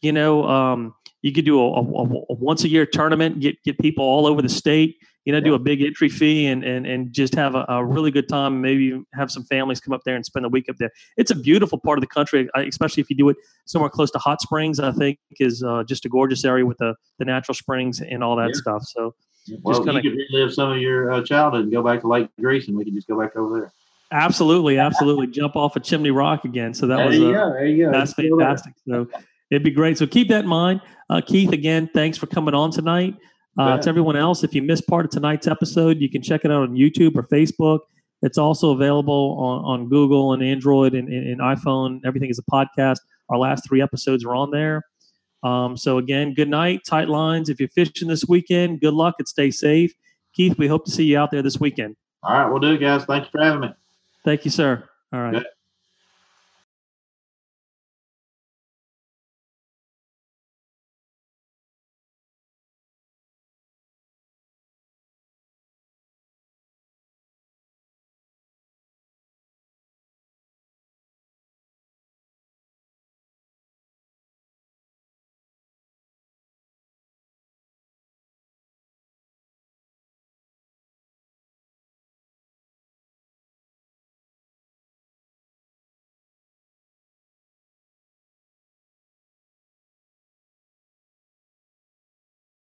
You know, um, you could do a, a, a once a year tournament, get get people all over the state. You know, do a big entry fee and and and just have a, a really good time. Maybe have some families come up there and spend a week up there. It's a beautiful part of the country, especially if you do it somewhere close to hot springs. I think is uh, just a gorgeous area with the the natural springs and all that Yeah. stuff. So Well, kinda- you could relive some of your uh, childhood and go back to Lake Grease, and we could just go back over there. absolutely, absolutely, jump off a chimney rock again. So that there was uh, go. There you go. That's It's still there. fantastic. So it'd be great. So keep that in mind. Uh, Keith, again, thanks for coming on tonight. Uh, to everyone else, if you missed part of tonight's episode, you can check it out on YouTube or Facebook. It's also available on, on Google and Android and, and, and iPhone. Everything is a podcast. Our last three episodes are on there. Um, so again, good night, tight lines. If you're fishing this weekend, good luck and stay safe. Keith, we hope to see you out there this weekend. All right, we'll do it, guys. Thank you for having me. Thank you, sir. All right. Good.